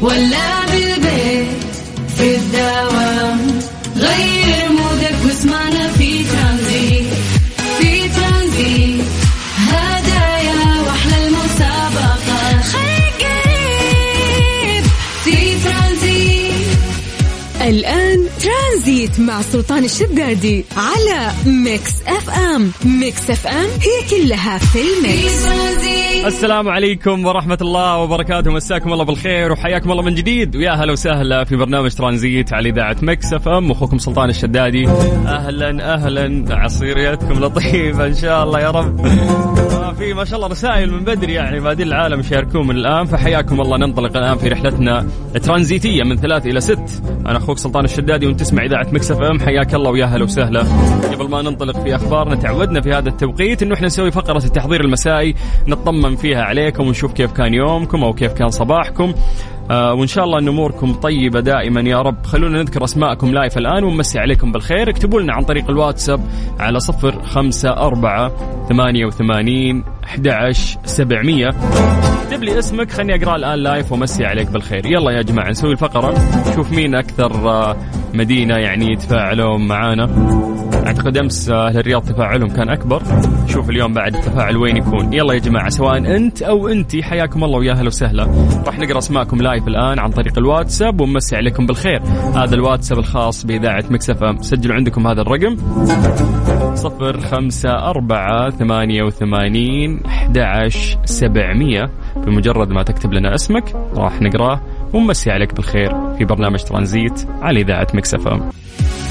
ولا بالبيت سلطان الشدادي على Mix FM. Mix FM هي كلها في ال mix. السلام عليكم ورحمة الله وبركاته. مساكم الله بالخير وحياكم الله من جديد. ويا هلا وسهلا في برنامج ترانزيت على إذاعة Mix FM. أخوكم سلطان الشدادي. أهلا أهلا. عصيريتكم لطيفة إن شاء الله يا رب. آه، في ما شاء الله رسائل من بدري يعني بادين العالم يشاركون من الآن. فحياكم الله. ننطلق الآن في رحلتنا ترانزيتية من ثلاث إلى ست. أنا أخوك سلطان الشدادي وأنت تسمع إذاعة Mix FM. حياك الله ويا هلا وسهلا. قبل ما ننطلق في أخبارنا تعودنا في هذا التوقيت إنه إحنا نسوي فقرة التحضير المسائي نطمن فيها عليكم ونشوف كيف كان يومكم أو كيف كان صباحكم. آه وإن شاء الله إن أموركم طيبة دائما يا رب. خلونا نذكر أسماءكم live الآن ونمسي عليكم بالخير. اكتبوا لنا عن طريق الواتساب على صفر خمسة أربعة ثمانية وثمانين أحد عشر سبعمية. اكتب لي اسمك خليني أقرأ الآن live وامسي عليك بالخير. يلا يا جماعة نسوي الفقرة. نشوف مين أكثر آه، مدينة يعني يتفاعلون معانا. أعتقد أمس أهل الرياض تفاعلهم كان أكبر. شوف اليوم بعد التفاعل وين يكون. يلا يا جماعة سواء أنت أو انت حياكم الله ويا أهلا وسهلا. راح نقرأ أسماءكم live الآن عن طريق الواتساب ونمسي عليكم بالخير. هذا الواتساب الخاص بإذاعة Mix FM. سجلوا عندكم هذا الرقم. صفر خمسة أربعة ثمانية وثمانين أحد سبعمية. بمجرد ما تكتب لنا اسمك راح نقرأه ونمسي عليك بالخير في برنامج ترانزيت على إذاعة Mix FM.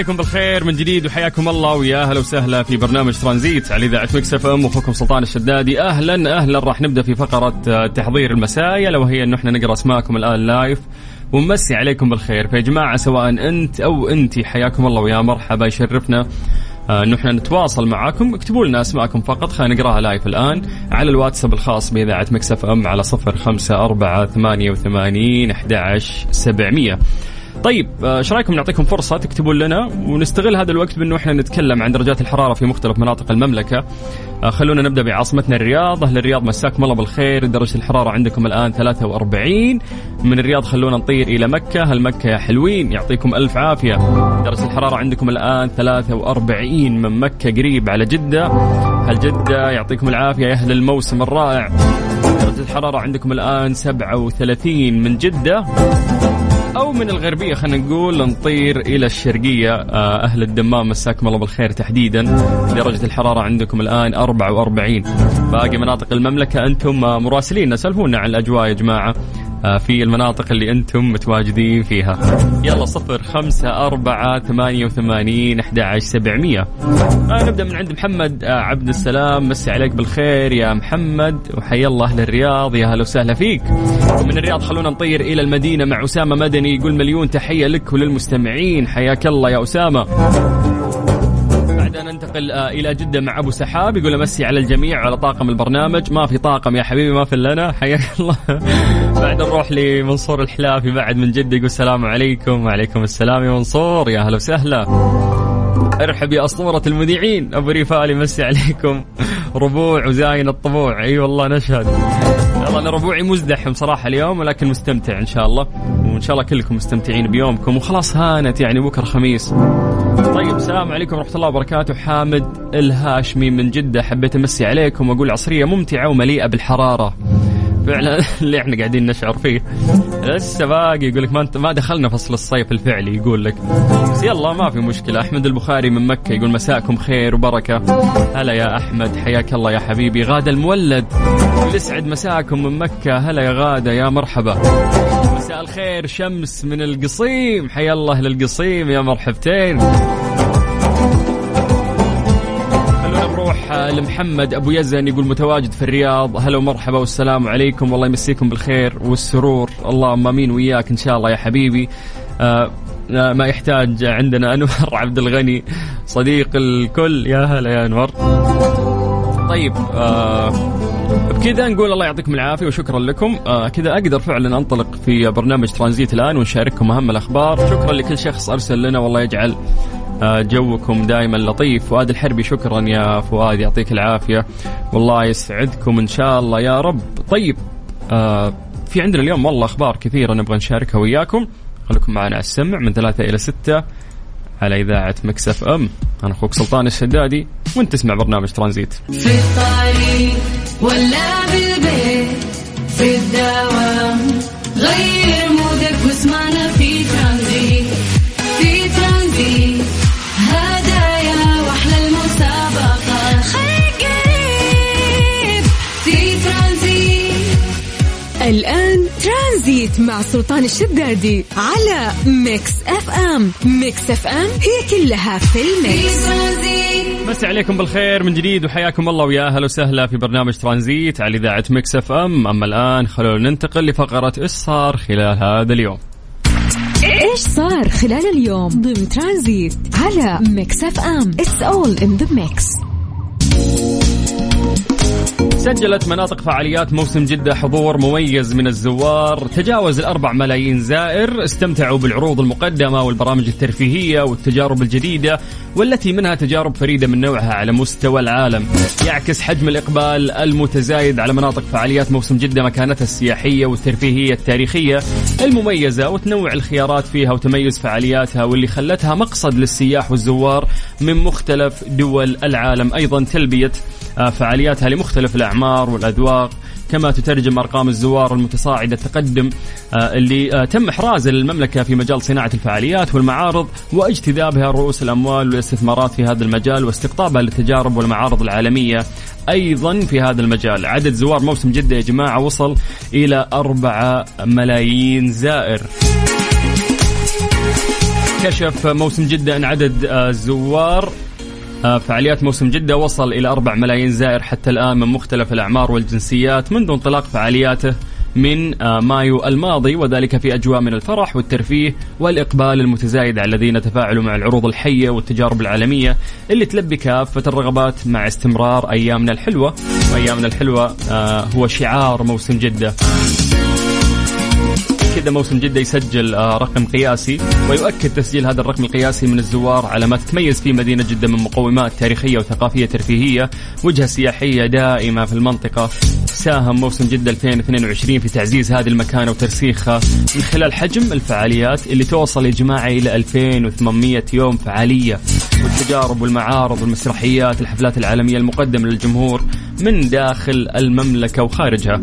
عليكم بالخير من جديد وحياكم الله ويا أهلا وسهلا في برنامج ترانزيت على إذاعة Mix FM واخوكم سلطان الشدادي. أهلا أهلا راح نبدأ في فقرة آه، تحضير المسائي اللي هي إنه إحنا نقرأ أسماءكم الآن live. ونمسي عليكم بالخير. فيا جماعة سواء أنت أو انت حياكم الله ويا مرحبا. يشرفنا آه، إنه إحنا نتواصل معاكم. اكتبوا لنا أسماءكم فقط خلينا نقراها live الآن على الواتساب الخاص بإذاعة Mix FM على صفر خمسة أربعة ثمانية وثمانين أحد عشر سبعمية. طيب آه، إيش رأيكم نعطيكم فرصة تكتبون لنا ونستغل هذا الوقت بأنه إحنا نتكلم عن درجات الحرارة في مختلف مناطق المملكة. آه، خلونا نبدأ بعاصمتنا الرياض. أهل الرياض مساكم الله بالخير. درجة الحرارة عندكم الآن 43 من الرياض خلونا نطير إلى مكة. هل مكة يا حلوين يعطيكم ألف عافية. درجة الحرارة عندكم الآن 43 من مكة قريب على جدة. هل جدة يعطيكم العافية يا أهل الموسم الرائع. درجة الحرارة عندكم الآن 37 من جدة. أو من الغربية خلينا نقول نطير إلى الشرقية. آه، أهل الدمام مساكم الله بالخير تحديدا. درجة الحرارة عندكم الآن 44 باقي مناطق المملكة أنتم مراسلين سالفونا عن الأجواء يا جماعة. في المناطق اللي أنتم متواجدين فيها. يلا صفر خمسة أربعة ثمانية وثمانين أحد عشر سبعمية. آه نبدأ من عند محمد آه عبد السلام. مسي عليك بالخير يا محمد وحيا الله أهل الرياض يا هلا وسهلا فيك. ومن الرياض خلونا نطير إلى المدينة مع أسامة مدني. يقول مليون تحية لك وللمستمعين. حياك الله يا أسامة. ننتقل آه، إلى جدة مع أبو سحاب يقول امسي على الجميع على طاقم البرنامج. ما في طاقم يا حبيبي ما في لنا حياك الله. بعد نروح لمنصور الحلافي بعد من جدة يقول السلام عليكم. وعليكم السلام يا منصور يا هلا وسهلا. ارحب يا أسطورة المذيعين. أبو ريفال يمسي عليكم. ربوع وزاين الطبوع. أي والله نشهد. والله أنا ربوعي مزدحم صراحة اليوم ولكن مستمتع إن شاء الله. وإن شاء الله كلكم مستمتعين بيومكم. وخلاص هانت يعني بكرة خميس. طيب السلام عليكم ورحمة الله وبركاته. حامد الهاشمي من جدة. حبيت أمسي عليكم وأقول عصرية ممتعة ومليئة بالحرارة. فعلا اللي إحنا قاعدين نشعر فيه. لسه باقي يقول لك ما انت ما دخلنا فصل الصيف الفعلي يقول لك. بس يلا ما في مشكلة. أحمد البخاري من مكة يقول مساكم خير وبركة. هلا يا أحمد حياك الله يا حبيبي. غادة المولد يسعد مساكم من مكة. هلا يا غادة يا مرحبا. مساء الخير شمس من القصيم. حيا الله للقصيم يا مرحبتين. لمحمد أبو يزن يقول متواجد في الرياض. هلا ومرحبا والسلام عليكم. والله يمسيكم بالخير والسرور. اللهم آمين وياك إن شاء الله يا حبيبي. آه آه، ما يحتاج عندنا أنور عبد الغني صديق الكل. يا هلا يا أنور. طيب آه بكذا نقول الله يعطيكم العافية وشكرا لكم. آه كذا أقدر فعلا أنطلق في برنامج ترانزيت الآن ونشارككم أهم الأخبار. شكرا لكل شخص أرسل لنا والله يجعل جوكم دائما لطيف. فؤاد الحربي شكرا يا فؤاد يعطيك العافية. والله يسعدكم إن شاء الله يا رب. طيب آه في عندنا اليوم والله أخبار كثيرة نبغى نشاركها وياكم. خليكم معنا على السمع من ثلاثة إلى ستة على إذاعة مكسف أم. أنا أخوك سلطان الشدادي وأنت تسمع برنامج ترانزيت. في الطريق ولا بالبيت في الدوام غير مودك واسمعنا الآن ترانزيت مع سلطان الشدادي على Mix FM. Mix FM هي كلها في ال mix. مسي عليكم بالخير من جديد وحياكم الله ويا أهلا وسهلا في برنامج ترانزيت على إذاعة Mix FM. أما الآن خلونا ننتقل لفقرة إيش صار خلال هذا اليوم؟ إيش صار خلال اليوم ضمن ترانزيت على Mix FM؟ It's all in the mix سجلت مناطق فعاليات موسم جدة حضور مميز من الزوار. تجاوز الأربع ملايين زائر. استمتعوا بالعروض المقدمة والبرامج الترفيهية والتجارب الجديدة والتي منها تجارب فريدة من نوعها على مستوى العالم. يعكس حجم الإقبال المتزايد على مناطق فعاليات موسم جدة مكانتها السياحية والترفيهية التاريخية المميزة وتنوع الخيارات فيها وتميز فعالياتها واللي خلتها مقصد للسياح والزوار من مختلف دول العالم. أيضا تلبية فعالياتها لمختلف الأعمار والأذواق كما تترجم أرقام الزوار المتصاعدة التقدم آه، اللي آه، تم إحراز المملكة في مجال صناعة الفعاليات والمعارض واجتذابها رؤوس الأموال والاستثمارات في هذا المجال واستقطابها للتجارب والمعارض العالمية أيضا في هذا المجال. عدد زوار موسم جدة يا جماعة وصل إلى أربعة ملايين زائر. كشف موسم جدة أن عدد آه، الزوار آه، فعاليات موسم جدة وصل إلى 4 ملايين زائر حتى الآن من مختلف الأعمار والجنسيات منذ انطلاق فعالياته من آه، مايو الماضي وذلك في أجواء من الفرح والترفيه والإقبال المتزايد على الذين تفاعلوا مع العروض الحية والتجارب العالمية اللي تلبي كافة الرغبات مع استمرار أيامنا الحلوة. وأيامنا الحلوة آه، هو شعار موسم جدة. كذا موسم جدة يسجل آه، رقم قياسي ويؤكد تسجيل هذا الرقم القياسي من الزوار على ما تتميز فيه مدينة جدة من مقومات تاريخية وثقافية ترفيهية وجهة سياحية دائمة في المنطقة. ساهم موسم جدة 2022 في تعزيز هذه المكانة وترسيخها من خلال حجم الفعاليات اللي توصل يا جماعة إلى 2800 يوم فعالية. والتجارب والمعارض والمسرحيات الحفلات العالمية المقدمة للجمهور من داخل المملكة وخارجها.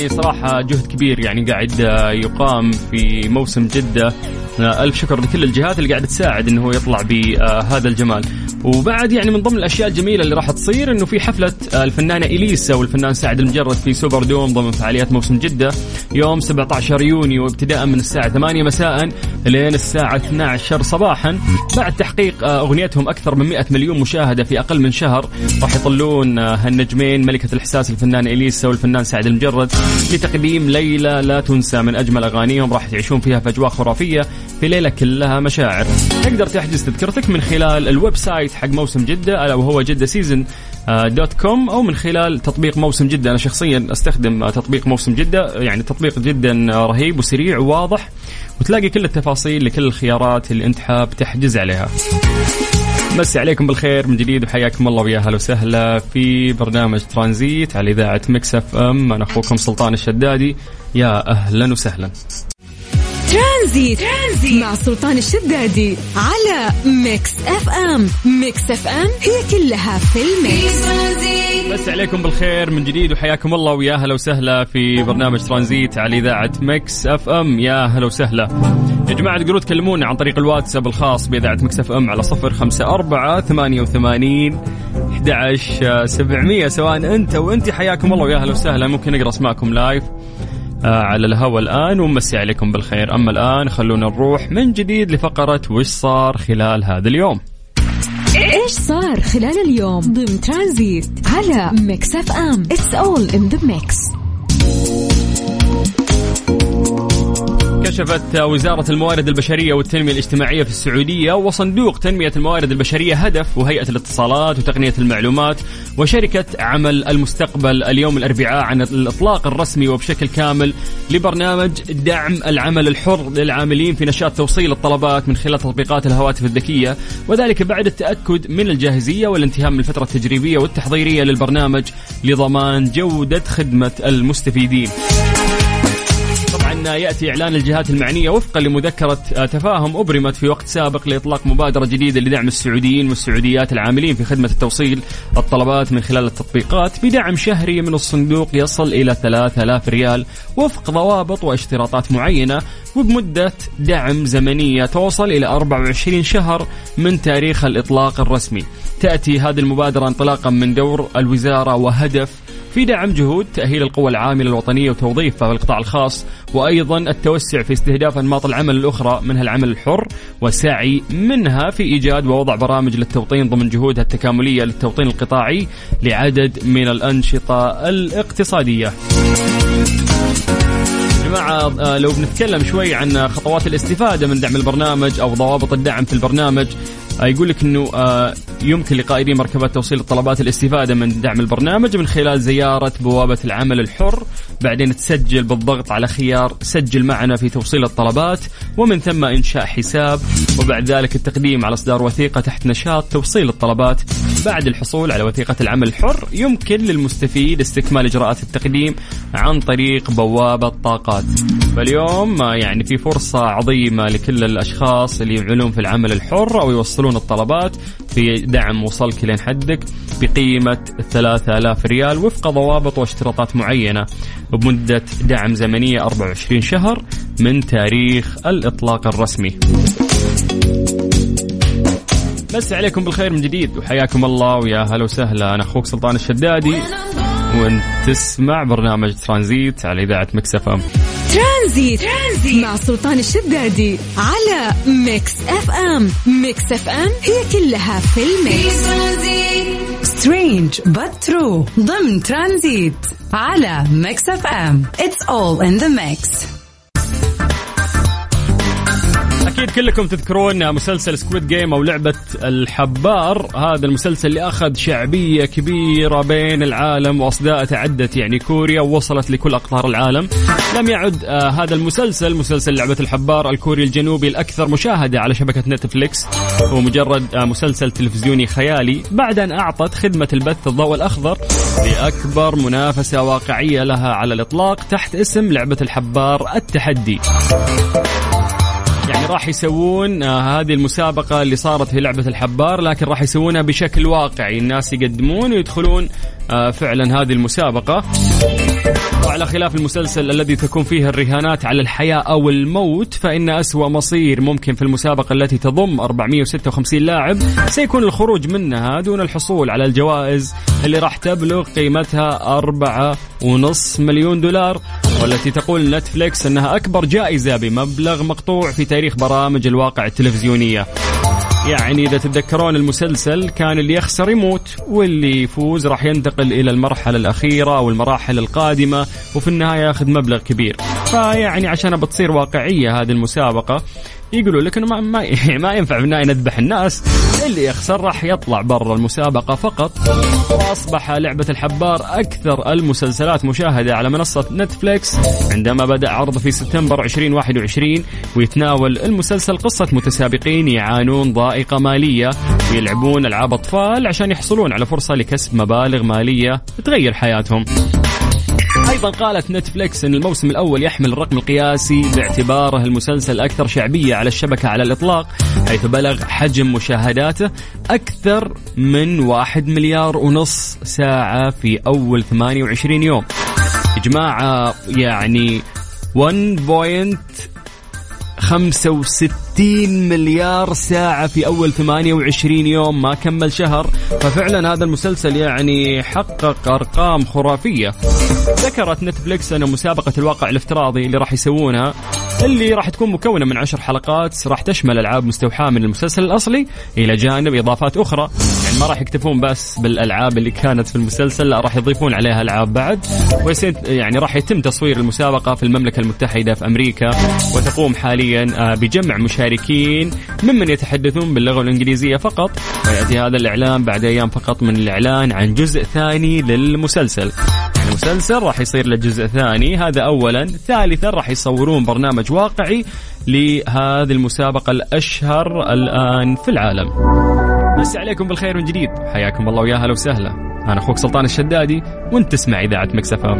يعني صراحة جهد كبير يعني قاعد آه، يقام في موسم جدة. آه، ألف شكر لكل الجهات اللي قاعدة تساعد أنه يطلع بهذا الجمال. وبعد يعني من ضمن الأشياء الجميلة اللي راح تصير أنه في حفلة آه، الفنانة إليسا والفنان سعد المجرد في سوبر دوم ضمن فعاليات موسم جدة يوم 17 يونيو ابتداء من الساعة 8 مساء لين الساعة 12 صباحا. بعد تحقيق آه، أغنيتهم أكثر من 100 مليون مشاهدة في أقل من شهر راح يطلون آه، هالنجمين ملكة الإحساس الفنانة إليسا والفنان سعد لمجرد لتقديم ليلة لا تنسى من أجمل أغانيهم راح تعيشون فيها في أجواء خرافية في ليلة كلها مشاعر. تقدر تحجز تذكرتك من خلال ال website حق موسم جدة ألا وهو Jeddah Season dot com أو من خلال تطبيق موسم جدة. أنا شخصيا أستخدم آه، تطبيق موسم جدة يعني تطبيق جدا رهيب وسريع وواضح وتلاقي كل التفاصيل لكل الخيارات اللي أنت حاب تحجز عليها. مسي عليكم بالخير من جديد وحياكم الله ويا أهلا وسهلا في برنامج ترانزيت على إذاعة Mix FM. أنا أخوكم سلطان الشدادي يا أهلا وسهلا. ترانزيت, ترانزيت مع سلطان الشدادي على Mix FM. Mix FM هي كلها في ال mix. مسي عليكم بالخير من جديد وحياكم الله ويا أهلا وسهلا في برنامج ترانزيت على إذاعة Mix FM. يا أهلا وسهلا. يا جماعة تقدروا تكلمونا عن طريق الواتساب الخاص بإذاعة Mix FM على صفر خمسة أربعة ثمانية وثمانين 11 700 سواء أنت وانت حياكم الله ويا أهلا وسهلا. ممكن نقرأ أسماءكم live على الهواء الآن ونمسي عليكم بالخير. أما الآن خلونا نروح من جديد لفقرة وش صار خلال هذا اليوم؟ إيش صار خلال اليوم ضمن ترانزيت على Mix FM؟ It's all in the mix كشفت وزارة الموارد البشرية والتنمية الاجتماعية في السعودية وصندوق تنمية الموارد البشرية هدف وهيئة الاتصالات وتقنية المعلومات وشركة عمل المستقبل اليوم الأربعاء عن الإطلاق الرسمي وبشكل كامل لبرنامج دعم العمل الحر للعاملين في نشاط توصيل الطلبات من خلال تطبيقات الهواتف الذكية وذلك بعد التأكد من الجاهزية والانتهاء من الفترة التجريبية والتحضيرية للبرنامج لضمان جودة خدمة المستفيدين. طبعا يأتي إعلان الجهات المعنية وفقا لمذكرة تفاهم أبرمت في وقت سابق لإطلاق مبادرة جديدة لدعم السعوديين والسعوديات العاملين في خدمة التوصيل الطلبات من خلال التطبيقات بدعم شهري من الصندوق يصل إلى 3000 ريال وفق ضوابط واشتراطات معينة وبمدة دعم زمنية توصل إلى 24 شهر من تاريخ الإطلاق الرسمي. تأتي هذه المبادرة انطلاقا من دور الوزارة وهدف في دعم جهود تأهيل القوى العاملة الوطنية وتوظيفها في القطاع الخاص وأيضا التوسع في استهداف أنماط العمل الأخرى منها العمل الحر والسعي منها في إيجاد ووضع برامج للتوطين ضمن جهودها التكاملية للتوطين القطاعي لعدد من الأنشطة الاقتصادية. جماعة آه، لو بنتكلم شوي عن خطوات الاستفادة من دعم البرنامج أو ضوابط الدعم في البرنامج يقول لك إنه آه، يمكن لقائدين مركبات توصيل الطلبات الاستفادة من دعم البرنامج من خلال زيارة بوابة العمل الحر، بعدين تسجل بالضغط على خيار سجل معنا في توصيل الطلبات ومن ثم إنشاء حساب وبعد ذلك التقديم على إصدار وثيقة تحت نشاط توصيل الطلبات. بعد الحصول على وثيقة العمل الحر يمكن للمستفيد استكمال إجراءات التقديم عن طريق بوابة طاقات. فاليوم آه، يعني في فرصة عظيمة لكل الأشخاص اللي يعملون في العمل الحر أو يوصلون الطلبات في دعم وصلك لين حدك بقيمة 3000 ريال وفق ضوابط واشتراطات معينة بمدة دعم زمنية 24 شهر من تاريخ الإطلاق الرسمي. نمسي عليكم بالخير من جديد وحياكم الله ويا هلا وسهلا. أنا أخوك سلطان الشدادي وأنت تسمع برنامج ترانزيت على إذاعة Mix FM. ترانزيت. مع سلطان الشدادي على Mix FM. Mix FM هي كلها في ال mix. Strange true ضمن ترانزيت على Mix FM. It's all in the mix. أكيد كلكم تذكرون مسلسل Squid Game أو لعبة الحبار. هذا المسلسل اللي أخذ شعبية كبيرة بين العالم وأصداء تعدت يعني كوريا ووصلت لكل أقطار العالم. لم يعد آه هذا المسلسل مسلسل لعبة الحبار الكوري الجنوبي الأكثر مشاهدة على شبكة نتفليكس. هو مجرد آه مسلسل تلفزيوني خيالي. بعد أن أعطت خدمة البث الضوء الأخضر لأكبر منافسة واقعية لها على الإطلاق تحت اسم لعبة الحبار التحدي. يعني راح يسوون آه هذه المسابقة اللي صارت في لعبة الحبار لكن راح يسوونها بشكل واقعي. الناس يقدمون ويدخلون آه فعلا هذه المسابقة. وعلى خلاف المسلسل الذي تكون فيه الرهانات على الحياة أو الموت فإن أسوأ مصير ممكن في المسابقة التي تضم 456 لاعب سيكون الخروج منها دون الحصول على الجوائز اللي راح تبلغ قيمتها أربعة ونص مليون دولار والتي تقول نتفليكس أنها أكبر جائزة بمبلغ مقطوع في تاريخ برامج الواقع التلفزيونية. يعني إذا تتذكرون المسلسل كان اللي يخسر يموت واللي يفوز راح ينتقل إلى المرحلة الأخيرة أو المراحل القادمة وفي النهاية ياخذ مبلغ كبير. فيعني عشان بتصير واقعية هذه المسابقة يقولوا لك إنه ما ما, ما ينفع النهاية نذبح الناس. اللي يخسر راح يطلع برا المسابقة فقط. وأصبح لعبة الحبار أكثر المسلسلات مشاهدة على منصة نتفليكس عندما بدأ عرضه في سبتمبر 2021 ويتناول المسلسل قصة متسابقين يعانون ضائقة مالية ويلعبون ألعاب أطفال عشان يحصلون على فرصة لكسب مبالغ مالية تغير حياتهم. أيضا قالت نتفليكس إن الموسم الأول يحمل الرقم القياسي باعتباره المسلسل الاكثر شعبية على الشبكة على الإطلاق حيث بلغ حجم مشاهداته أكثر من واحد مليار ونص ساعة في أول 28 يوم يا جماعة يعني 1. 65 مليار ساعة في أول 28 يوم. ما كمل شهر. ففعلا هذا المسلسل يعني حقق أرقام خرافية. ذكرت نتفليكس أن مسابقة الواقع الافتراضي اللي راح يسوونها. اللي راح تكون مكونة من عشر حلقات راح تشمل ألعاب مستوحاة من المسلسل الأصلي إلى جانب إضافات أخرى. يعني ما راح يكتفون بس بالألعاب اللي كانت في المسلسل لا راح يضيفون عليها ألعاب بعد. يعني راح يتم تصوير المسابقة في المملكة المتحدة في أمريكا وتقوم حاليا آه، بجمع مشاركين ممن يتحدثون باللغة الإنجليزية فقط. ويأتي هذا الإعلان بعد أيام فقط من الإعلان عن جزء ثاني للمسلسل. المسلسل راح يصير له جزء ثاني. هذا اولا. ثالثا راح يصورون برنامج واقعي لهذه المسابقة الأشهر الآن في العالم. مسي عليكم بالخير من جديد. حياكم الله ويا هلا وسهلا. أنا أخوك سلطان الشدادي وأنت تسمع إذاعة مكسفه